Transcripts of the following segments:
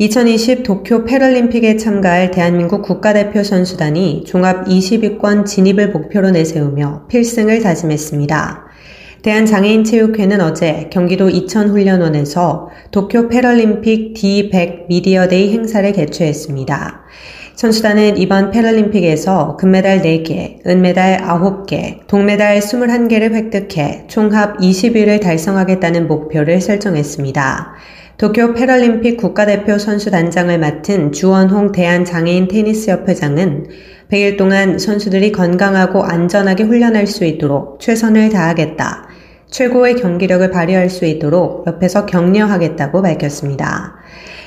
2020 도쿄 패럴림픽에 참가할 대한민국 국가대표 선수단이 종합 20위권 진입을 목표로 내세우며 필승을 다짐했습니다. 대한장애인체육회는 어제 경기도 이천훈련원에서 도쿄 패럴림픽 D100 미디어데이 행사를 개최했습니다. 선수단은 이번 패럴림픽에서 금메달 4개, 은메달 9개, 동메달 21개를 획득해 총합 20위를 달성하겠다는 목표를 설정했습니다. 도쿄 패럴림픽 국가대표 선수 단장을 맡은 주원홍 대한장애인 테니스협회장은 100일 동안 선수들이 건강하고 안전하게 훈련할 수 있도록 최선을 다하겠다. 최고의 경기력을 발휘할 수 있도록 옆에서 격려하겠다고 밝혔습니다.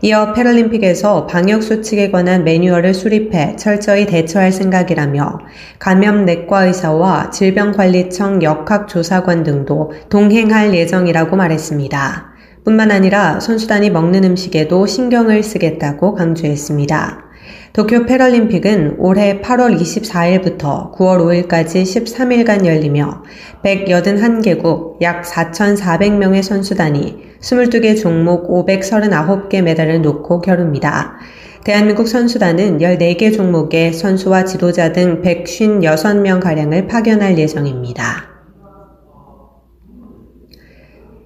이어 패럴림픽에서 방역수칙에 관한 매뉴얼을 수립해 철저히 대처할 생각이라며 감염내과 의사와 질병관리청 역학조사관 등도 동행할 예정이라고 말했습니다. 뿐만 아니라 선수단이 먹는 음식에도 신경을 쓰겠다고 강조했습니다. 도쿄 패럴림픽은 올해 8월 24일부터 9월 5일까지 13일간 열리며 181개국 약 4,400명의 선수단이 22개 종목 539개 메달을 놓고 겨룹니다. 대한민국 선수단은 14개 종목의 선수와 지도자 등 156명가량을 파견할 예정입니다.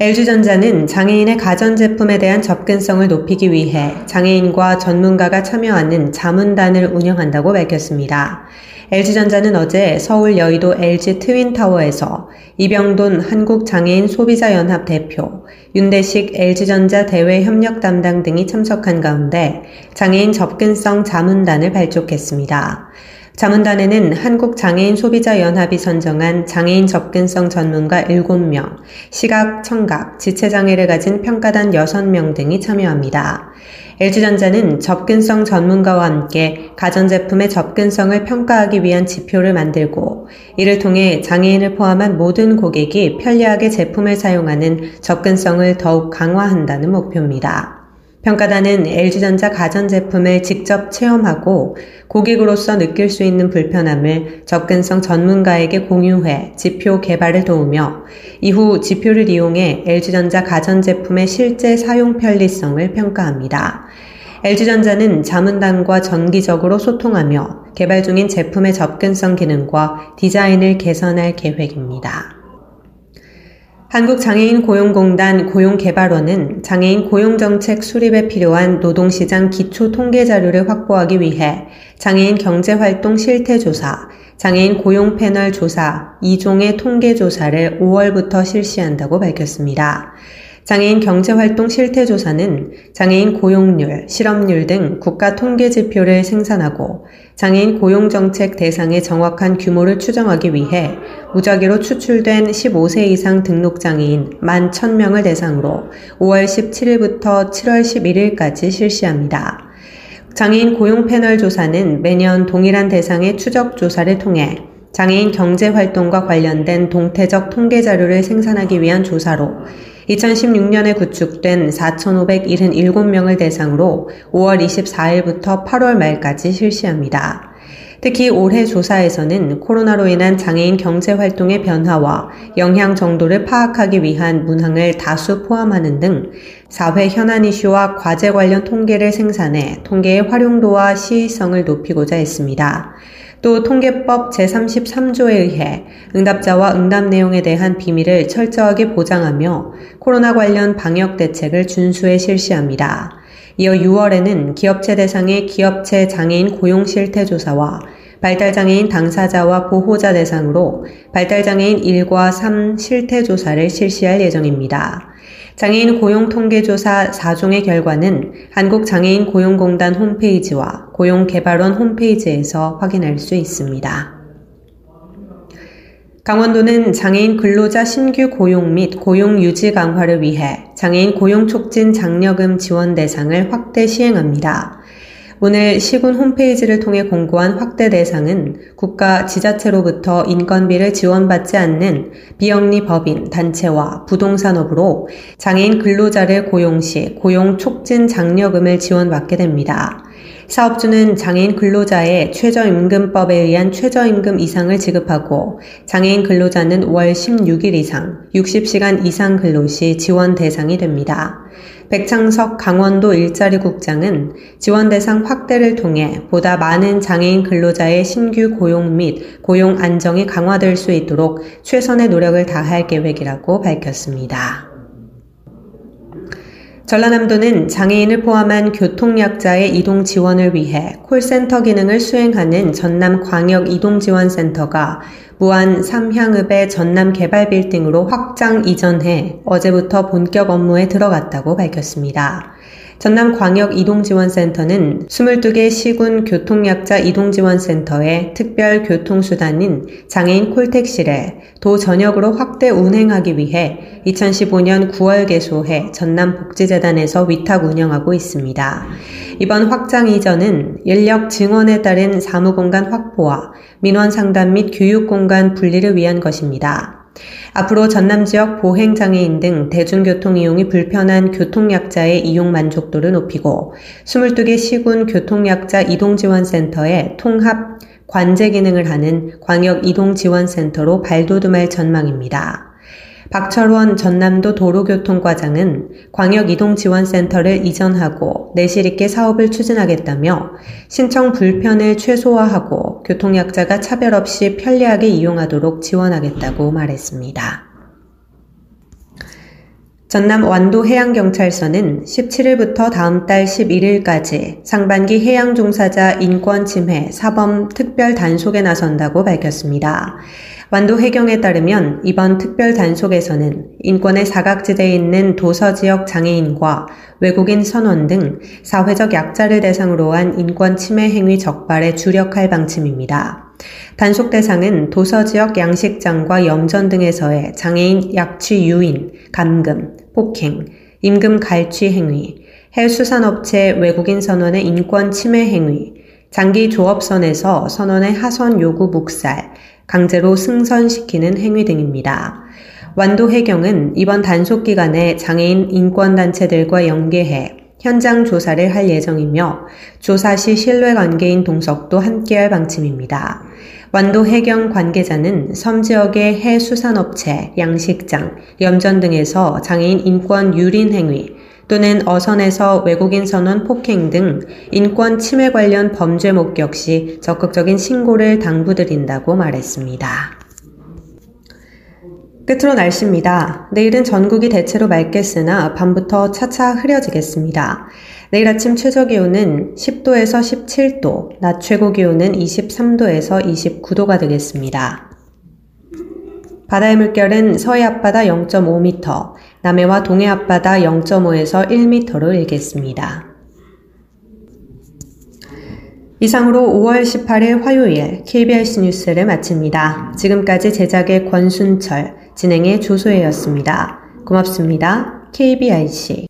LG전자는 장애인의 가전제품에 대한 접근성을 높이기 위해 장애인과 전문가가 참여하는 자문단을 운영한다고 밝혔습니다. LG전자는 어제 서울 여의도 LG 트윈타워에서 이병돈 한국장애인 소비자연합 대표, 윤대식 LG전자 대외 협력 담당 등이 참석한 가운데 장애인 접근성 자문단을 발족했습니다. 자문단에는 한국장애인 소비자연합이 선정한 장애인 접근성 전문가 7명, 시각, 청각, 지체장애를 가진 평가단 6명 등이 참여합니다. LG전자는 접근성 전문가와 함께 가전제품의 접근성을 평가하기 위한 지표를 만들고 이를 통해 장애인을 포함한 모든 고객이 편리하게 제품을 사용하는 접근성을 더욱 강화한다는 목표입니다. 평가단은 LG전자 가전제품을 직접 체험하고 고객으로서 느낄 수 있는 불편함을 접근성 전문가에게 공유해 지표 개발을 도우며 이후 지표를 이용해 LG전자 가전제품의 실제 사용 편리성을 평가합니다. LG전자는 자문단과 정기적으로 소통하며 개발 중인 제품의 접근성 기능과 디자인을 개선할 계획입니다. 한국장애인 고용공단 고용개발원은 장애인 고용정책 수립에 필요한 노동시장 기초 통계 자료를 확보하기 위해 장애인 경제활동 실태조사, 장애인 고용 패널 조사 2종의 통계 조사를 5월부터 실시한다고 밝혔습니다. 장애인 경제활동 실태조사는 장애인 고용률, 실업률 등 국가 통계 지표를 생산하고 장애인 고용정책 대상의 정확한 규모를 추정하기 위해 무작위로 추출된 15세 이상 등록장애인 1만 1000명을 대상으로 5월 17일부터 7월 11일까지 실시합니다. 장애인 고용 패널 조사는 매년 동일한 대상의 추적 조사를 통해 장애인 경제 활동과 관련된 동태적 통계 자료를 생산하기 위한 조사로 2016년에 구축된 4,577명을 대상으로 5월 24일부터 8월 말까지 실시합니다. 특히 올해 조사에서는 코로나로 인한 장애인 경제 활동의 변화와 영향 정도를 파악하기 위한 문항을 다수 포함하는 등 사회 현안 이슈와 과제 관련 통계를 생산해 통계의 활용도와 시의성을 높이고자 했습니다. 또 통계법 제33조에 의해 응답자와 응답 내용에 대한 비밀을 철저하게 보장하며 코로나 관련 방역 대책을 준수해 실시합니다. 이어 6월에는 기업체 대상의 기업체 장애인 고용 실태 조사와 발달장애인 당사자와 보호자 대상으로 발달장애인 1과 3 실태 조사를 실시할 예정입니다. 장애인 고용 통계조사 4종의 결과는 한국장애인 고용공단 홈페이지와 고용개발원 홈페이지에서 확인할 수 있습니다. 강원도는 장애인 근로자 신규 고용 및 고용 유지 강화를 위해 장애인 고용 촉진 장려금 지원 대상을 확대 시행합니다. 오늘 시군 홈페이지를 통해 공고한 확대 대상은 국가 지자체로부터 인건비를 지원받지 않는 비영리 법인, 단체와 부동산업으로 장애인 근로자를 고용 시 고용 촉진 장려금을 지원받게 됩니다. 사업주는 장애인 근로자의 최저임금법에 의한 최저임금 이상을 지급하고 장애인 근로자는 월 16일 이상, 60시간 이상 근로 시 지원 대상이 됩니다. 백창석 강원도 일자리 국장은 지원 대상 확대를 통해 보다 많은 장애인 근로자의 신규 고용 및 고용 안정이 강화될 수 있도록 최선의 노력을 다할 계획이라고 밝혔습니다. 전라남도는 장애인을 포함한 교통약자의 이동 지원을 위해 콜센터 기능을 수행하는 전남광역이동지원센터가 무안 삼향읍의 전남개발빌딩으로 확장 이전해 어제부터 본격 업무에 들어갔다고 밝혔습니다. 전남광역이동지원센터는 22개 시군 교통약자 이동지원센터의 특별 교통수단인 장애인 콜택시를 도 전역으로 확대 운행하기 위해 2015년 9월 개소해 전남복지재단에서 위탁 운영하고 있습니다. 이번 확장 이전은 인력 증원에 따른 사무공간 확보와 민원 상담 및 교육공간 분리를 위한 것입니다. 앞으로 전남 지역 보행장애인 등 대중교통 이용이 불편한 교통약자의 이용 만족도를 높이고 22개 시군 교통약자 이동지원센터의 통합 관제 기능을 하는 광역 이동지원센터로 발돋움할 전망입니다. 박철원 전남도 도로교통과장은 광역이동지원센터를 이전하고 내실 있게 사업을 추진하겠다며 신청 불편을 최소화하고 교통약자가 차별 없이 편리하게 이용하도록 지원하겠다고 말했습니다. 전남 완도 해양경찰서는 17일부터 다음 달 11일까지 상반기 해양종사자 인권 침해 사범 특별 단속에 나선다고 밝혔습니다. 완도 해경에 따르면 이번 특별 단속에서는 인권의 사각지대에 있는 도서 지역 장애인과 외국인 선원 등 사회적 약자를 대상으로 한 인권 침해 행위 적발에 주력할 방침입니다. 단속 대상은 도서 지역 양식장과 염전 등에서의 장애인 약취 유인, 감금, 폭행, 임금 갈취 행위, 해수산업체 외국인 선원의 인권 침해 행위, 장기 조업선에서 선원의 하선 요구 묵살, 강제로 승선시키는 행위 등입니다. 완도 해경은 이번 단속 기간에 장애인 인권단체들과 연계해 현장 조사를 할 예정이며 조사 시 신뢰 관계인 동석도 함께할 방침입니다. 완도 해경 관계자는 섬 지역의 해수산업체, 양식장, 염전 등에서 장애인 인권 유린 행위 또는 어선에서 외국인 선원 폭행 등 인권 침해 관련 범죄 목격 시 적극적인 신고를 당부드린다고 말했습니다. 끝으로 날씨입니다. 내일은 전국이 대체로 맑겠으나 밤부터 차차 흐려지겠습니다. 내일 아침 최저 기온은 10도에서 17도, 낮 최고 기온은 23도에서 29도가 되겠습니다. 바다의 물결은 서해 앞바다 0.5m, 남해와 동해 앞바다 0.5에서 1m로 일겠습니다. 이상으로 5월 18일 화요일 KBS 뉴스를 마칩니다. 지금까지 제작의 권순철, 진행의 조소혜였습니다. 고맙습니다. KBIC